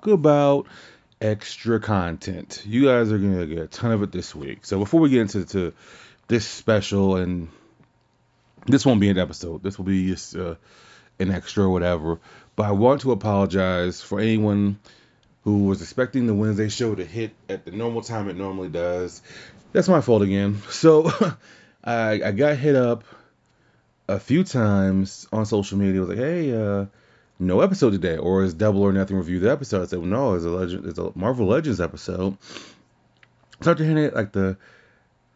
talk about extra content. You guys are gonna get a ton of it this week. So before we get into to this special, and this won't be an episode. This will be just uh, an extra or whatever. But I want to apologize for anyone who was expecting the Wednesday show to hit at the normal time it normally does. That's my fault again. So I, I got hit up a few times on social media. I was like, hey, uh, no episode today, or is Double or Nothing review the episode? I said, well, no, it's a legend, it's a Marvel Legends episode. Started hearing it like the,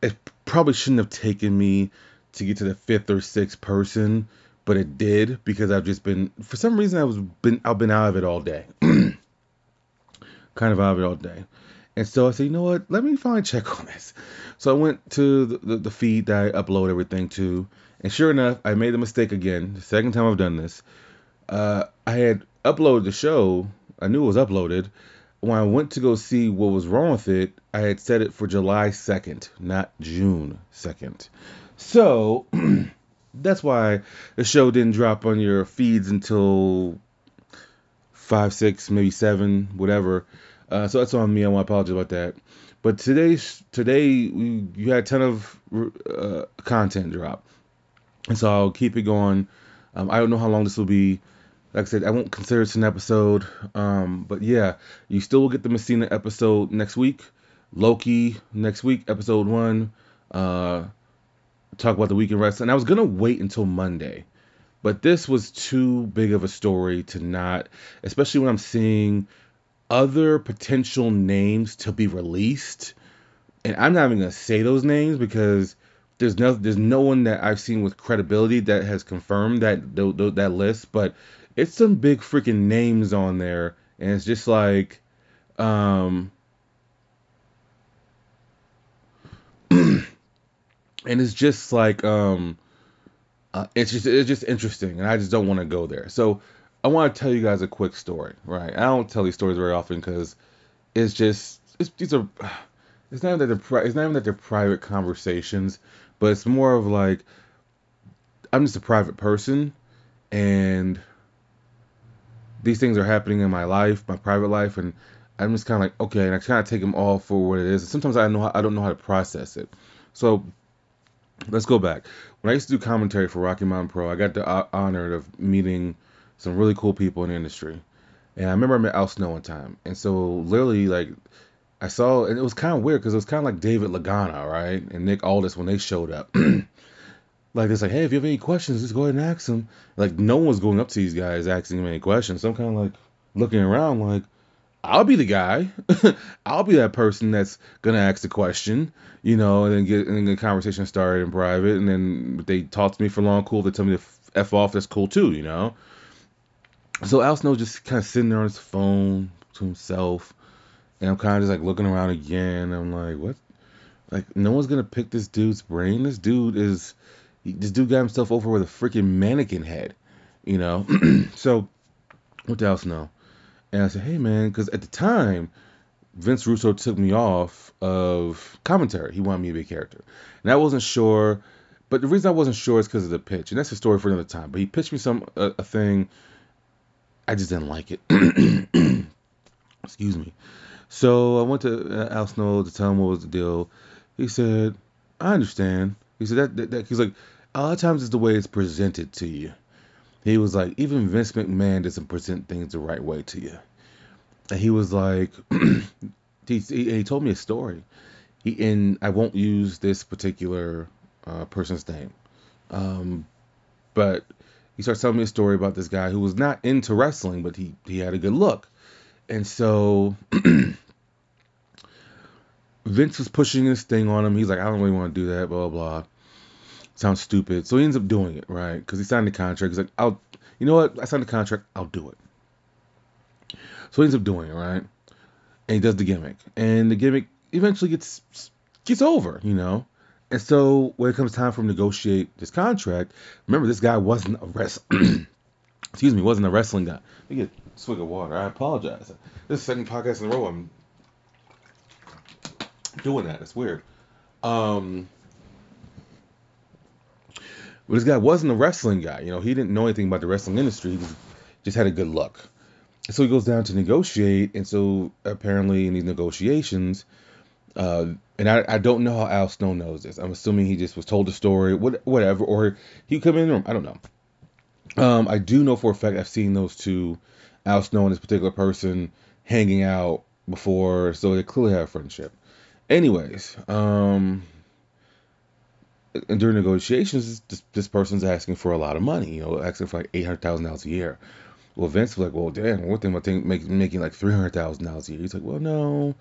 it probably shouldn't have taken me to get to the fifth or sixth person, but it did because I've just been, for some reason, I was been, I've been out of it all day, kind of out of it all day. And so I said, you know what? Let me finally check on this. So I went to the, the, the feed that I upload everything to, and sure enough, I made the mistake again. The second time I've done this uh, I had uploaded the show. I knew it was uploaded. When I went to go see what was wrong with it, I had set it for July 2nd, not June 2nd. So that's why the show didn't drop on your feeds until five, six, maybe seven, whatever. Uh, so that's on me. I want to apologize about that. But today, today we, you had a ton of uh, content drop, and so I'll keep it going. Um, I don't know how long this will be like I said, I won't consider this an episode. Um, but yeah, you still will get the Messina episode next week. Loki next week, episode one. Uh, talk about the weekend rest. And I was gonna wait until Monday, but this was too big of a story to not, especially when I'm seeing other potential names to be released. And I'm not even gonna say those names because there's no there's no one that I've seen with credibility that has confirmed that that list, but it's some big freaking names on there, and it's just like, um, and it's just like, um, uh, it's just it's just interesting, and I just don't want to go there. So I want to tell you guys a quick story, right? I don't tell these stories very often because it's just it's these are it's not even that they're it's not even that they're private conversations, but it's more of like I'm just a private person, and these things are happening in my life, my private life, and I'm just kind of like, okay, and I kind of take them all for what it is. And sometimes I know how, I don't know how to process it. So let's go back. When I used to do commentary for Rocky Mountain Pro, I got the honor of meeting some really cool people in the industry. And I remember I met Al Snow one time, and so literally like I saw, and it was kind of weird because it was kind of like David Lagana, right, and Nick Aldis when they showed up. like it's like, hey, if you have any questions, just go ahead and ask them. Like no one's going up to these guys asking them any questions. So I'm kind of like looking around, like I'll be the guy. I'll be that person that's gonna ask the question, you know, and then get and then the conversation started in private, and then they talk to me for long, cool. They tell me to f off, that's cool too, you know. So Al Snow just kind of sitting there on his phone to himself, and I'm kind of just like looking around again. I'm like, what? Like no one's gonna pick this dude's brain. This dude is this dude got himself over with a freaking mannequin head, you know. so what else now? And I said, hey man, because at the time, Vince Russo took me off of commentary. He wanted me to be a character, and I wasn't sure. But the reason I wasn't sure is because of the pitch, and that's a story for another time. But he pitched me some a, a thing. I just didn't like it. Excuse me. So I went to uh, Al Snow to tell him what was the deal. He said, "I understand." He said that, that, that he's like, a lot of times it's the way it's presented to you. He was like, even Vince McMahon doesn't present things the right way to you. And he was like, he, he, told me a story. He and I won't use this particular uh, person's name, um, but he starts telling me a story about this guy who was not into wrestling, but he he had a good look, and so Vince was pushing this thing on him. He's like, I don't really want to do that, blah blah. Sounds stupid. So he ends up doing it, right? Because he signed the contract. He's like, I'll, you know what? I signed the contract. I'll do it. So he ends up doing it, right? And he does the gimmick, and the gimmick eventually gets gets over, you know. And so when it comes time for him to negotiate this contract, remember this guy wasn't a wrestler. excuse me, wasn't a wrestling guy. Let me get a swig of water. I apologize. This is the second podcast in a row I'm doing that. It's weird. Um, But this guy wasn't a wrestling guy. You know, he didn't know anything about the wrestling industry. He just, had a good luck. So he goes down to negotiate, and so apparently in these negotiations, uh, and I, I don't know how Al Snow knows this. I'm assuming he just was told the story, what, whatever, or he come in the room. I don't know. Um, I do know for a fact I've seen those two, Al Snow and this particular person, hanging out before, so they clearly have a friendship. Anyways, um, during negotiations, this, this person's asking for a lot of money, you know, asking for like eight hundred thousand dollars a year. Well, Vince was like, well, damn, what thing about make, making like three hundred thousand dollars a year? He's like, well, no,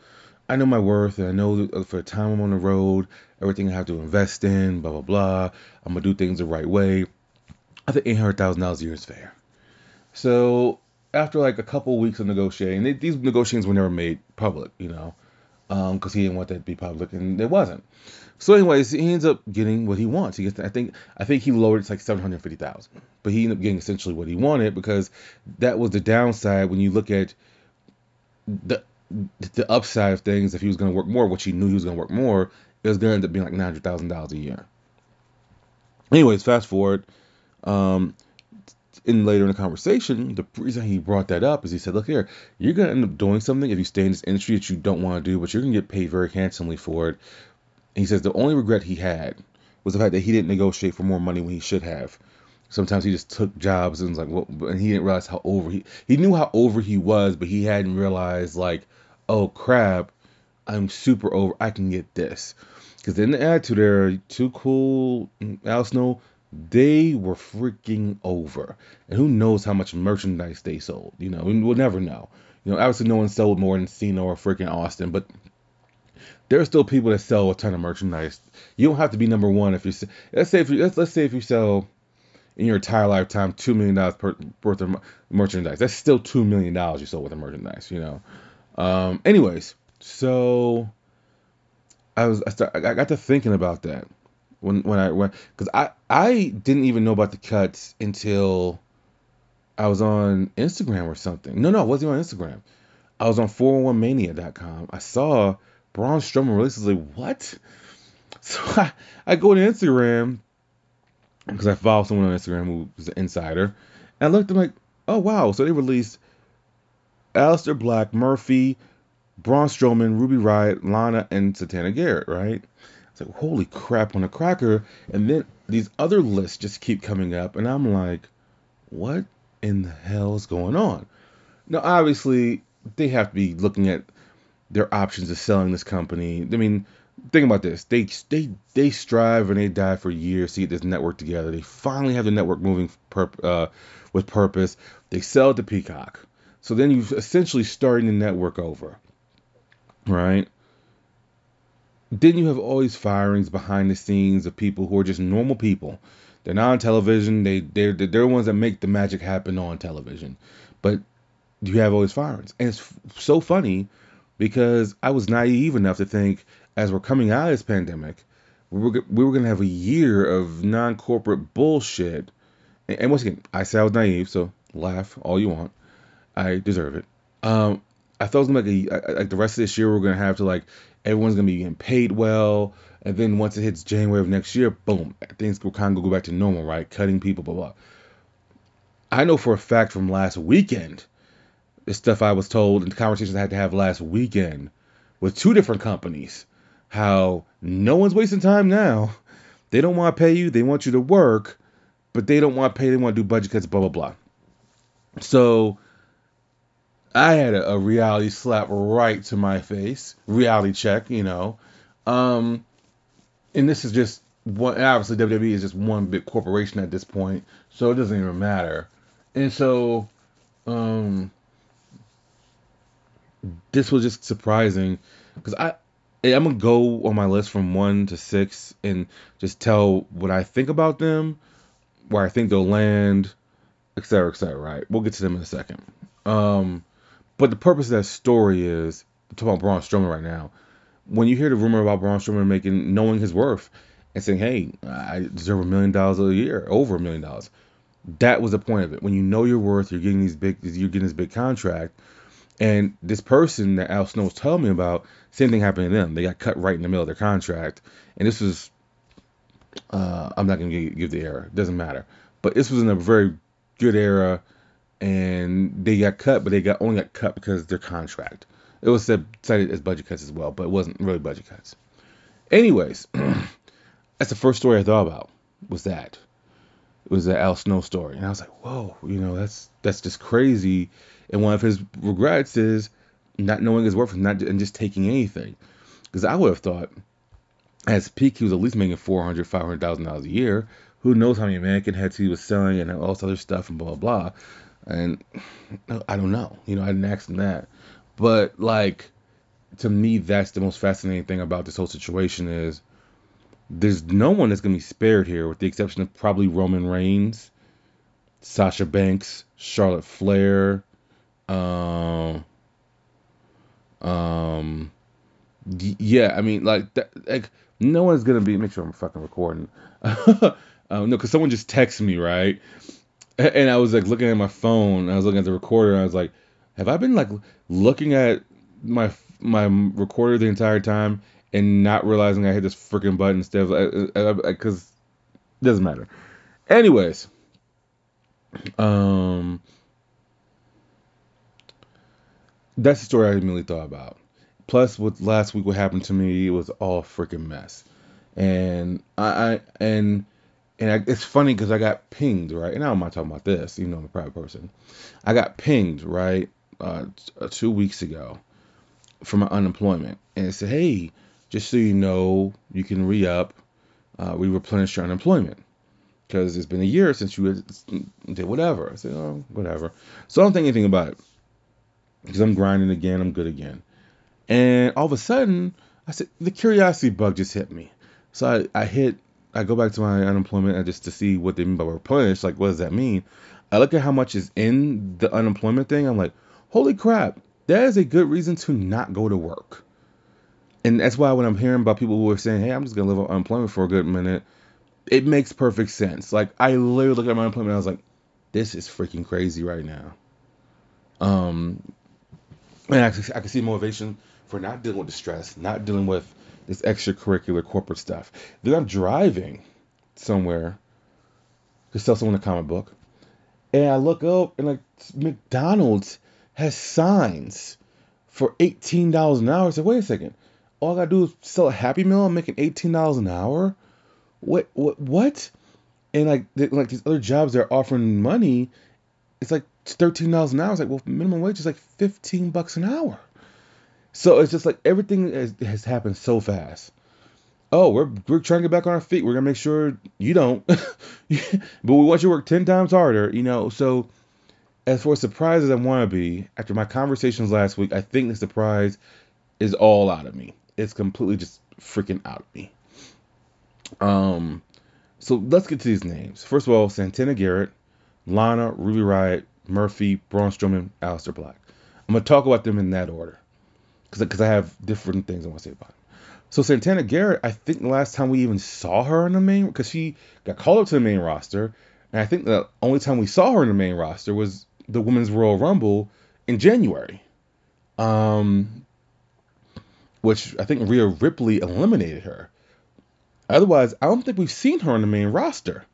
I know my worth, and I know uh, for the time I'm on the road, everything I have to invest in, blah blah blah. I'm gonna do things the right way. I think eight hundred thousand dollars a year is fair. So after like a couple weeks of negotiating, they, these negotiations were never made public, you know, because um, he didn't want that to be public, and it wasn't. So, anyways, he ends up getting what he wants. He gets, I think, I think he lowered it to like seven hundred fifty thousand, but he ended up getting essentially what he wanted because that was the downside when you look at the the upside of things. If he was going to work more, which he knew he was going to work more, it was going to end up being like nine hundred thousand dollars a year. Anyways, fast forward. Um, in later in the conversation, the reason he brought that up is he said, "Look here, you're gonna end up doing something if you stay in this industry that you don't want to do, but you're gonna get paid very handsomely for it." He says the only regret he had was the fact that he didn't negotiate for more money when he should have. Sometimes he just took jobs and was like, well, and he didn't realize how over he he knew how over he was, but he hadn't realized like, oh crap, I'm super over. I can get this. Because in the attitude era, too cool, Al Snow, they were freaking over. And who knows how much merchandise they sold? You know, we'll never know. You know, obviously no one sold more than Cena or freaking Austin, but there are still people that sell a ton of merchandise. You don't have to be number one if you let's say if you let's, let's say if you sell in your entire lifetime two million dollars worth of merchandise. That's still two million dollars you sold worth of merchandise. You know. Um, anyways, so I was I, start, I got to thinking about that when when I went because I I didn't even know about the cuts until I was on Instagram or something. No, no, I wasn't on Instagram. I was on 411mania.com. I saw Braun Strowman releases like what? So I, I go to Instagram because I follow someone on Instagram who is an insider, and I looked. I'm like, oh wow! So they released Aleister Black, Murphy, Braun Strowman, Ruby Riott, Lana, and Santana Garrett. Right? Like holy crap on a cracker. And then these other lists just keep coming up, and I'm like, what in the hell is going on? Now, obviously, they have to be looking at their options of selling this company. I mean, think about this. They they they strive and they die for years to get this network together. They finally have the network moving uh, with purpose. They sell it to Peacock. So then you're essentially starting the network over, right? Then you have all these firings behind the scenes of people who are just normal people. They're not on television. They they're they're the ones that make the magic happen on television. But you have all these firings, and it's so funny because I was naive enough to think as we're coming out of this pandemic, we were we were gonna have a year of non-corporate bullshit. And, and once again, I say I was naive, so laugh all you want. I deserve it. Um, I thought it was gonna be like, a, like the rest of this year we're gonna have to like everyone's gonna be getting paid well, and then once it hits January of next year, boom, things will kind of go back to normal, right? Cutting people, blah blah. I know for a fact from last weekend the stuff I was told and conversations I had to have last weekend with two different companies. How no one's wasting time now. They don't want to pay you. They want you to work, but they don't want to pay. They want to do budget cuts. Blah blah blah. So I had a, a reality slap right to my face. Reality check, you know. Um, and this is just one. Obviously, WWE is just one big corporation at this point, so it doesn't even matter. And so, um, this was just surprising because I I'm gonna go on my list from one to six and just tell what I think about them, where I think they'll land, et cetera, et cetera. Right? We'll get to them in a second. Um, but the purpose of that story is I'm talking about Braun Strowman right now. When you hear the rumor about Braun Strowman making knowing his worth and saying, "Hey, I deserve a million dollars a year, over a million dollars," that was the point of it. When you know your worth, you're getting these big, you're getting this big contract and this person that Al Snow was telling me about, same thing happened to them. They got cut right in the middle of their contract. And this was Uh, I'm not gonna give, give the era. Doesn't matter. But this was in a very good era, and they got cut, but they got only got cut because their contract. It was said, cited as budget cuts as well, but it wasn't really budget cuts. Anyways, that's the first story I thought about. Was that? It was the Al Snow story, and I was like, whoa, you know, that's that's just crazy. And one of his regrets is not knowing his worth and not and just taking anything. Because I would have thought, as peak, he was at least making four hundred, five hundred thousand dollars a year. Who knows how many mannequin heads he was selling and all this other stuff and blah blah blah. And I don't know. You know, I didn't ask him that. But like to me, that's the most fascinating thing about this whole situation is there's no one that's gonna be spared here, with the exception of probably Roman Reigns, Sasha Banks, Charlotte Flair, um, um, yeah, I mean, like, that, like no one's gonna be. Make sure I'm fucking recording. um, no, because someone just texted me right, and I was like looking at my phone. I was looking at the recorder. I was like, have I been like looking at my my recorder the entire time and not realizing I hit this freaking button instead of uh, uh, uh, because it doesn't matter. Anyways, um, that's the story I immediately thought about. Plus, what last week what happened to me it was all freaking mess, and I, I and and I, it's funny because I got pinged right, and I'm not talking about this, you know, I'm a private person. I got pinged right uh, two weeks ago for my unemployment, and it said, hey, just so you know, you can re up, uh, we replenish your unemployment because it's been a year since you did whatever. I said, oh, whatever. So I don't think anything about it because I'm grinding again, I'm good again. And all of a sudden, I said, the curiosity bug just hit me. So I, I hit, I go back to my unemployment and just to see what they mean by replenish. Like, what does that mean? I look at how much is in the unemployment thing. I'm like, holy crap, that is a good reason to not go to work. And that's why when I'm hearing about people who are saying, hey, I'm just going to live on unemployment for a good minute, it makes perfect sense. Like, I literally look at my unemployment I was like, this is freaking crazy right now. Um, and I, I can see motivation for not dealing with the stress, not dealing with this extracurricular corporate stuff. Then I'm driving somewhere to sell someone a comic book, and I look up and like McDonald's has signs for eighteen dollars an hour. I said, wait a second, all I gotta do is sell a Happy Meal. I'm making eighteen dollars an hour. What? What? What? And like, like these other jobs they're offering money, it's like thirteen dollars an hour. It's like, well, minimum wage is like fifteen bucks an hour. So it's just like everything has, has happened so fast. Oh, we're we're trying to get back on our feet. We're gonna make sure you don't, but we want you to work ten times harder. You know. So as for surprises, I want to be, after my conversations last week, I think the surprise is all out of me. It's completely just freaking out of me. Um, so let's get to these names. First of all, Santana Garrett, Lana, Ruby Riott, Murphy, Braun Strowman, Aleister Black. I'm gonna talk about them in that order because I have different things I want to say about them. So Santana Garrett, I think the last time we even saw her in the main, because she got called up to the main roster, and I think the only time we saw her in the main roster was the Women's Royal Rumble in January, um, which I think Rhea Ripley eliminated her. Otherwise, I don't think we've seen her on the main roster.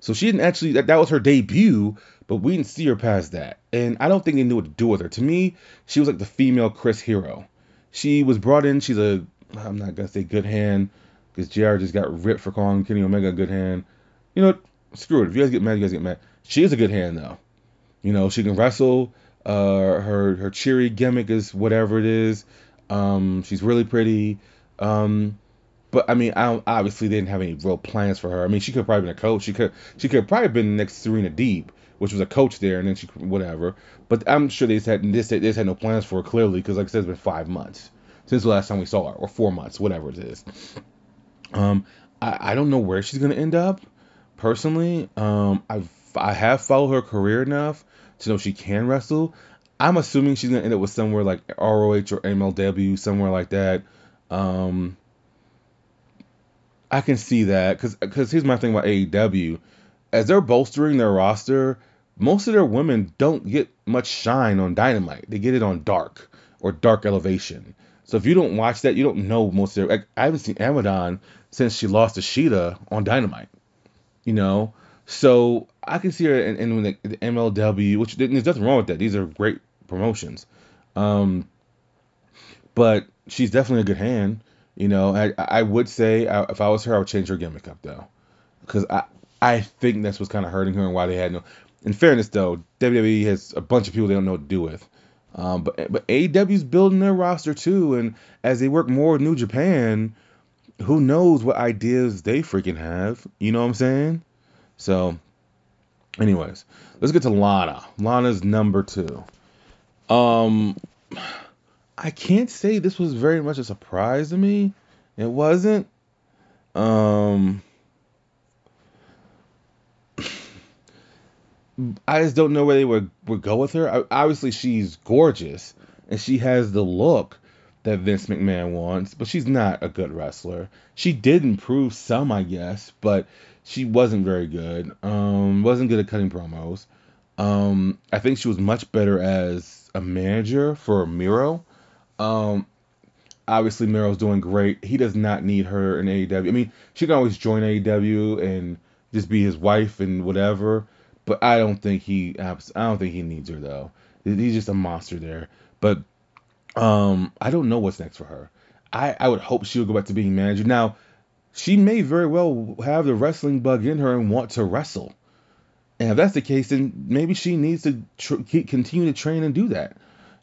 So she didn't actually that, that was her debut, but we didn't see her past that. And I don't think they knew what to do with her. To me, she was like the female Chris Hero. She was brought in, she's a I'm not gonna say good hand, because JR just got ripped for calling Kenny Omega a good hand. You know, screw it. If you guys get mad, you guys get mad. She is a good hand though. You know, she can wrestle. Uh, her her cheery gimmick is whatever it is. Um, she's really pretty. Um, but I mean, I obviously didn't have any real plans for her. I mean, she could probably been a coach. She could she could probably been next Serena Deeb, which was a coach there, and then she whatever. But I'm sure they just had this they just had no plans for her clearly because like I said, it's been five months since the last time we saw her, or four months, whatever it is. Um, I, I don't know where she's gonna end up. Personally, um, I've I have followed her career enough to know she can wrestle. I'm assuming she's gonna end up with somewhere like ROH or MLW, somewhere like that. Um, I can see that because because here's my thing about AEW, as they're bolstering their roster, most of their women don't get much shine on Dynamite. They get it on Dark or Dark Elevation. So if you don't watch that, you don't know most of their. I haven't seen Abadon since she lost to Shida on Dynamite. You know, so I can see her in, in the, the MLW, which there's nothing wrong with that. These are great promotions. Um, but she's definitely a good hand. You know, I I would say if I was her, I would change her gimmick up though, because I I think that's what's kind of hurting her and why they had no. In fairness though, WWE has a bunch of people they don't know what to do with. Um, but but AEW's building their roster too, and as they work more with New Japan, who knows what ideas they freaking have? You know what I'm saying? So, anyways, let's get to Lana. Lana's number two. Um, I can't say this was very much a surprise to me. It wasn't. Um, I just don't know where they would, would go with her. Obviously, she's gorgeous and she has the look that Vince McMahon wants, but she's not a good wrestler. She did improve some, I guess, but she wasn't very good. Um, wasn't good at cutting promos. Um, I think she was much better as a manager for Miro. Um, obviously Miro's doing great. He does not need her in AEW. I mean, she can always join AEW and just be his wife and whatever. But I don't think he. I don't think he needs her though. He's just a monster there. But um, I don't know what's next for her. I I would hope she would go back to being manager. Now, she may very well have the wrestling bug in her and want to wrestle. And if that's the case, then maybe she needs to tr- continue to train and do that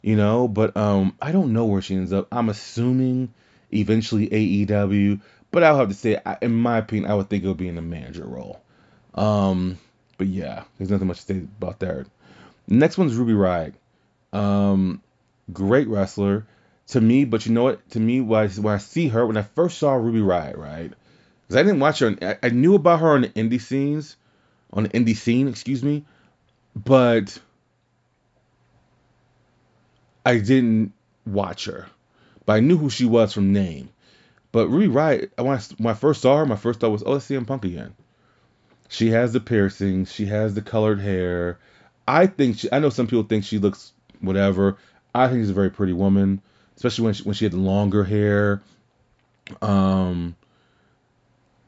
you know. But um, I don't know where she ends up. I'm assuming eventually AEW, but I'll have to say, in my opinion, I would think it would be in the manager role. Um, but yeah, there's nothing much to say about that. Next one's Ruby Riott. Um, great wrestler to me, but you know what? To me, when I, when I see her, when I first saw Ruby Riott, right? Because I didn't watch her. I, knew about her on the indie scenes, on the indie scene, excuse me, but I didn't watch her, but I knew who she was from name. But Ruby Riott, when I, when I first saw her, my first thought was, oh, that's CM Punk again. She has the piercings, she has the colored hair. I think she, I know some people think she looks whatever. I think she's a very pretty woman, especially when she, when she had longer hair. Um,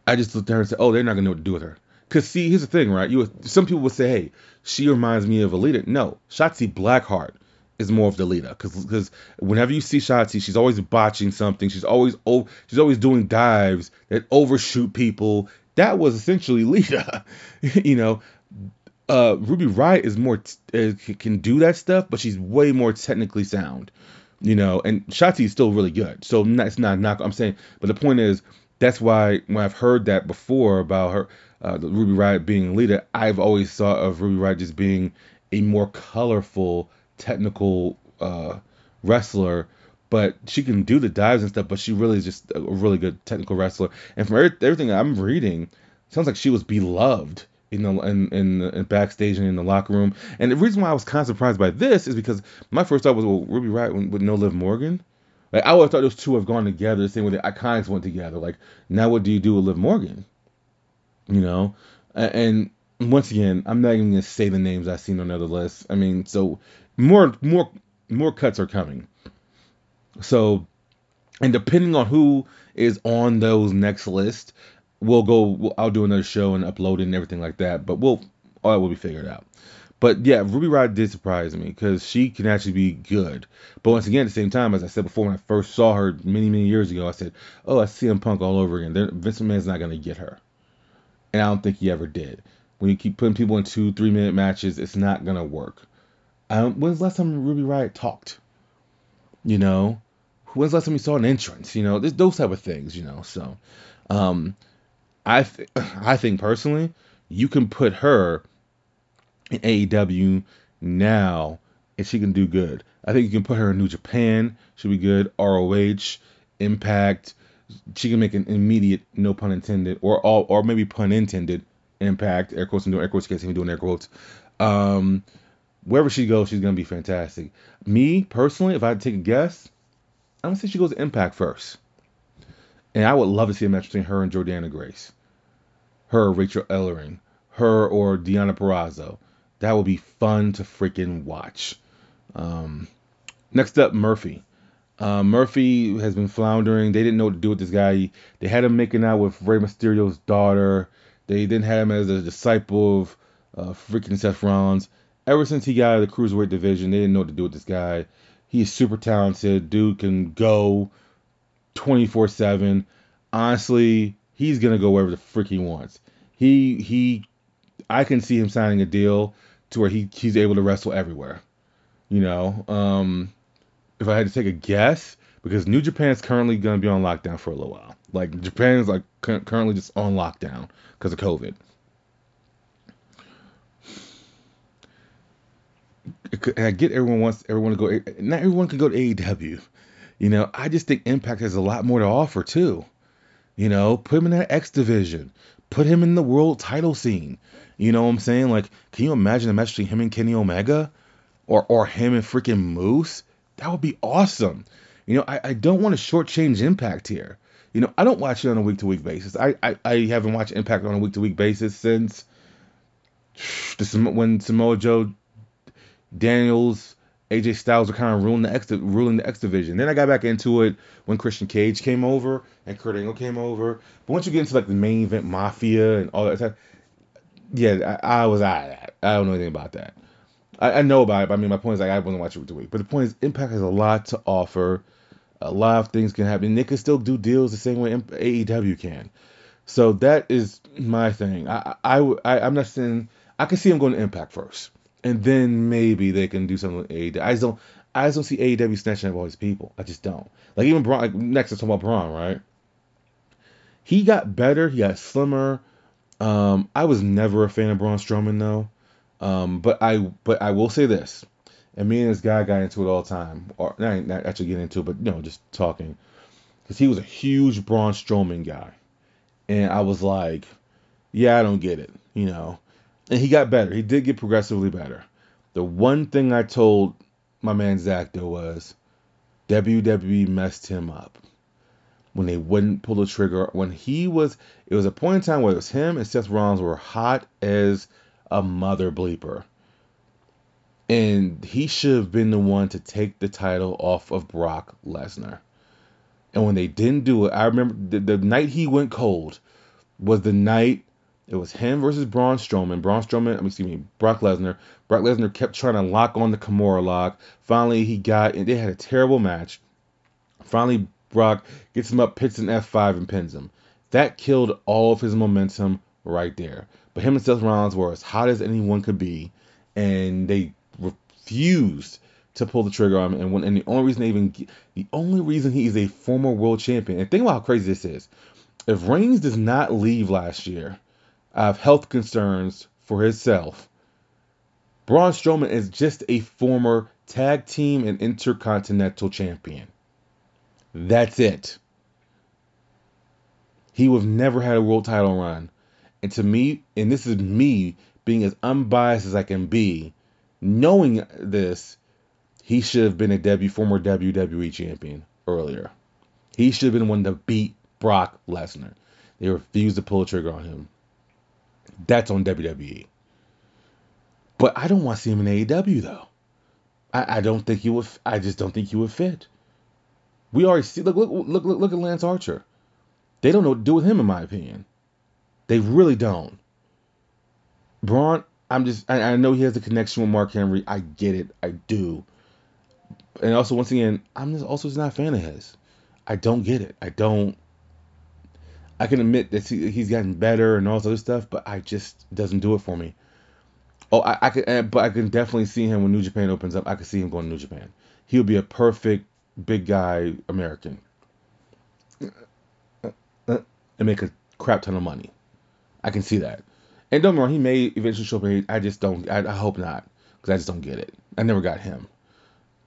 I just looked at her and said, oh, they're not gonna know what to do with her. Cause see, here's the thing, right? You some people would say, hey, she reminds me of Alita. No, Shotzi Blackheart is more of the Lita because whenever you see Shotzi, she's always botching something. She's always oh she's always doing dives that overshoot people. That was essentially Lita, you know. Uh, Ruby Riott is more t- uh, can do that stuff, but she's way more technically sound, you know. And Shotzi is still really good, so it's not not. I'm saying, but the point is that's why when I've heard that before about her, uh, Ruby Riott being Lita, I've always thought of Ruby Riott just being a more colorful technical uh, wrestler, but she can do the dives and stuff. But she really is just a really good technical wrestler. And from everything I'm reading, sounds like she was beloved in the in, in, in backstage and in the locker room. And the reason why I was kind of surprised by this is because my first thought was, well, Ruby Riott with no Liv Morgan. Like I would thought those two have gone together, the same way the Iconics went together. Like now, what do you do with Liv Morgan? You know, and once again, I'm not even gonna say the names I've seen on other lists. I mean, so more more more cuts are coming. So, and depending on who is on those next list, we'll go. I'll do another show and upload it and everything like that. But we'll all that will be figured out. But yeah, Ruby Riott did surprise me because she can actually be good. But once again, at the same time, as I said before, when I first saw her many, many years ago, I said, "Oh, I see CM Punk all over again." They're, Vince McMahon's not gonna get her, and I don't think he ever did. When you keep putting people in two, three minute matches, it's not gonna work. Um, when's the last time Ruby Riott talked? You know, when's the last time you saw an entrance? You know, those type of things. You know, so um, I th- I think personally, you can put her in AEW now, and she can do good. I think you can put her in New Japan, she'll be good. ROH, Impact, she can make an immediate, no pun intended, or all, or maybe pun intended, impact. Air quotes and doing air quotes, can't see me doing air quotes. Um, wherever she goes, she's gonna be fantastic. Me personally, if I had to take a guess, I'm gonna say she goes to Impact first. And I would love to see a match between her and Jordynne Grace. Her Rachel Ellering. Her or Deonna Purrazzo. That would be fun to freaking watch. Um, next up, Murphy. Uh, Murphy has been floundering. They didn't know what to do with this guy. They had him making out with Rey Mysterio's daughter. They then had him as a disciple of uh, freaking Seth Rollins. Ever since he got out of the cruiserweight division, they didn't know what to do with this guy. He's super talented. Dude can go 24 7. Honestly, he's gonna go wherever the frick he wants. He he, I can see him signing a deal to where he he's able to wrestle everywhere. You know, um, if I had to take a guess, because New Japan is currently gonna be on lockdown for a little while. Like Japan is like currently just on lockdown because of COVID. And I get everyone wants everyone to go. Eh, not everyone can go to AEW. You know, I just think Impact has a lot more to offer too. You know, put him in that X division. Put him in the world title scene. You know what I'm saying? Like, can you imagine a match between him and Kenny Omega? Or or him and freaking Moose? That would be awesome. You know, I, I don't want to shortchange Impact here. You know, I don't watch it on a week to week basis. I, I, I haven't watched Impact on a week to week basis since the, when Samoa Joe, Daniels, AJ Styles were kind of ruling the X ruling the X division. Then I got back into it when Christian Cage came over and Kurt Angle came over. But once you get into like the main event Mafia and all that stuff, yeah, I, I was out of that. I don't know anything about that. I, I know about it, but I mean, my point is like I wasn't watching it to week. But the point is, Impact has a lot to offer. A lot of things can happen. They can still do deals the same way AEW can. So that is my thing. I, I, I I'm not saying I can see him going to Impact first, and then maybe they can do something with AEW. I just don't. I just don't see AEW snatching up all these people. I just don't. Like even Braun. Like next, let's talk about Braun, right? He got better. He got slimmer. Um, I was never a fan of Braun Strowman though. Um, but I but I will say this, and me and this guy got into it all the time, or not, not actually getting into it, but you know, just talking, because he was a huge Braun Strowman guy, and I was like, yeah, I don't get it, you know, and he got better. He did get progressively better. The one thing I told my man Zach though was, WWE messed him up when they wouldn't pull the trigger. When he was, it was a point in time where it was him and Seth Rollins were hot as a mother bleeper. And he should have been the one to take the title off of Brock Lesnar. And when they didn't do it, I remember the, the night he went cold was the night it was him versus Braun Strowman. Braun Strowman, I mean, excuse me, Brock Lesnar. Brock Lesnar kept trying to lock on the Kimura lock. Finally, he got, and they had a terrible match. Finally, Brock gets him up, pits an F5, and pins him. That killed all of his momentum right there. But him and Seth Rollins were as hot as anyone could be, and they refused to pull the trigger on him. And when, and the only reason they even the only reason he is a former world champion. And think about how crazy this is. If Reigns does not leave last year, I have health concerns for himself. Braun Strowman is just a former tag team and intercontinental champion. That's it. He would have never had a world title run. And to me, and this is me being as unbiased as I can be, knowing this, he should have been a W former WWE champion earlier. He should have been one to beat Brock Lesnar. They refused to pull the trigger on him. That's on WWE. But I don't want to see him in AEW though. I, I don't think he would. I just don't think he would fit. We already see. Look, look, look, look, look at Lance Archer. They don't know what to do with him, in my opinion. They really don't. Braun, I'm just, I, I know he has a connection with Mark Henry. I get it. I do. And also, once again, I'm just also just not a fan of his. I don't get it. I don't. I can admit that he, he's gotten better and all this other stuff, but I just doesn't do it for me. Oh, I, I can, eh, but I can definitely see him when New Japan opens up. I can see him going to New Japan. He would be a perfect big guy American and make a crap ton of money. I can see that. And don't get me wrong, he may eventually show up. I just don't. I, I hope not, because I just don't get it. I never got him.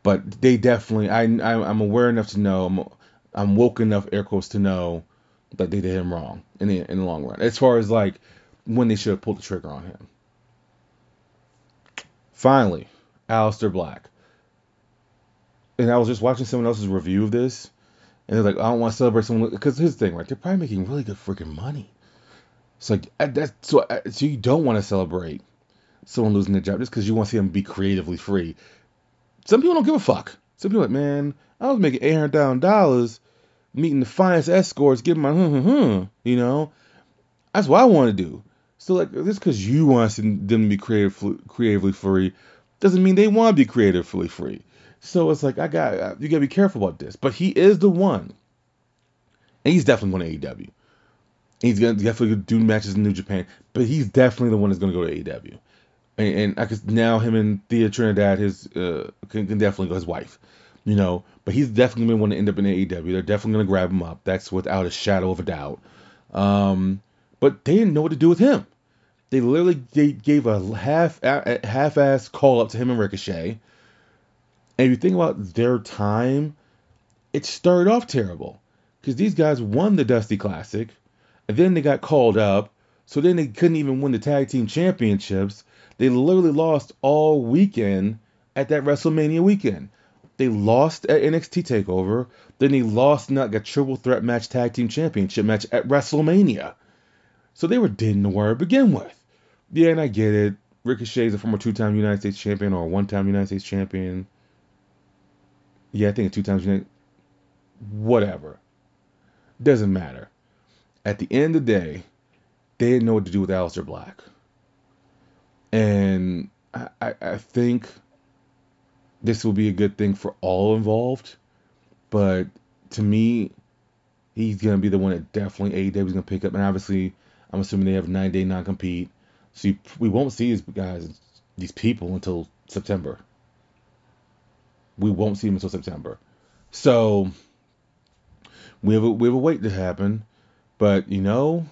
But they definitely. I, I am aware enough to know. I'm, I'm woke enough, air quotes, to know that they did him wrong in the in the long run. As far as like when they should have pulled the trigger on him. Finally, Aleister Black. And I was just watching someone else's review of this, and they're like, I don't want to celebrate someone because the thing, right? They're probably making really good freaking money. It's like that's so. So you don't want to celebrate someone losing their job just because you want to see them be creatively free. Some people don't give a fuck. Some people like, man, I was making eight hundred thousand dollars, meeting the finest escorts, getting my hmm hmm hmm. You know, that's what I want to do. So like, just because you want them to be creative, creatively free, doesn't mean they want to be creatively free. So it's like I got you gotta be careful about this. But he is the one, and he's definitely going to AEW. He's gonna definitely do matches in New Japan, but he's definitely the one that's gonna go to AEW. And, and I could now him and Thea Trinidad, his uh, can, can definitely go his wife, you know. But he's definitely gonna want to end up in AEW. They're definitely gonna grab him up. That's without a shadow of a doubt. Um, but they didn't know what to do with him. They literally they gave a half half-ass call up to him and Ricochet. And if you think about their time, it started off terrible because these guys won the Dusty Classic and then they got called up. So then they couldn't even win the tag team championships. They literally lost all weekend at that WrestleMania weekend. They lost at NXT Takeover. Then they lost not a triple threat match tag team championship match at WrestleMania. So they were dead in the water to begin with. Yeah, and I get it. Ricochet is a former two-time United States champion or a one-time United States champion. Yeah, I think two times United. Whatever. Doesn't matter at the end of the day, they didn't know what to do with Aleister Black. And I, I, I think this will be a good thing for all involved. But to me, he's going to be the one that definitely AEW is going to pick up. And obviously, I'm assuming they have nine day non compete. So you, we won't see these guys, these people until September. We won't see them until September. So we have a, we have a wait to happen. But you know,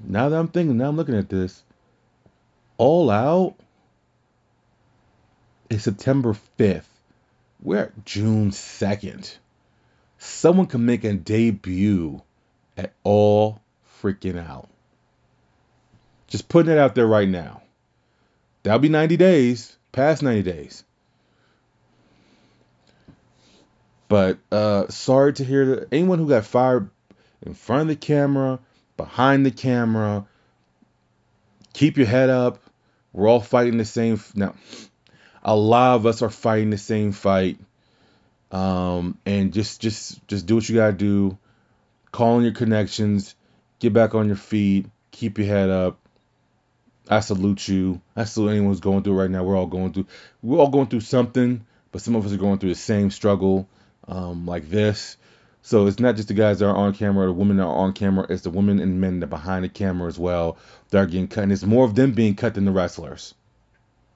now that I'm thinking, now I'm looking at this, all out is September 5th. We're at June 2nd. Someone can make a debut at all freaking out. Just putting it out there right now. That'll be 90 days, past 90 days. But uh, sorry to hear that anyone who got fired in front of the camera, behind the camera. Keep your head up. We're all fighting the same. Now, a lot of us are fighting the same fight. Um, and just, just, just do what you gotta do. Call on your connections. Get back on your feet. Keep your head up. I salute you. I salute anyone who's going through right now. We're all going through. We're all going through something, but some of us are going through the same struggle, um, like this. So it's not just the guys that are on camera, the women that are on camera, it's the women and men that are behind the camera as well that are getting cut. And it's more of them being cut than the wrestlers.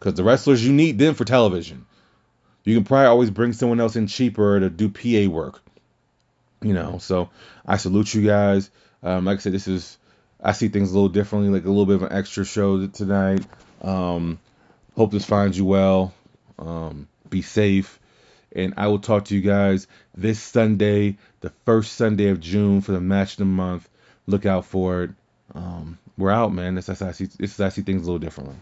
Because the wrestlers, you need them for television. You can probably always bring someone else in cheaper to do PA work. You know, so I salute you guys. Um, like I said, this is, I see things a little differently, like a little bit of an extra show tonight. Um, hope this finds you well. Um, be safe. And I will talk to you guys this Sunday, the first Sunday of June for the match of the month. Look out for it. Um, we're out, man. This is, I see, this is I see things a little differently.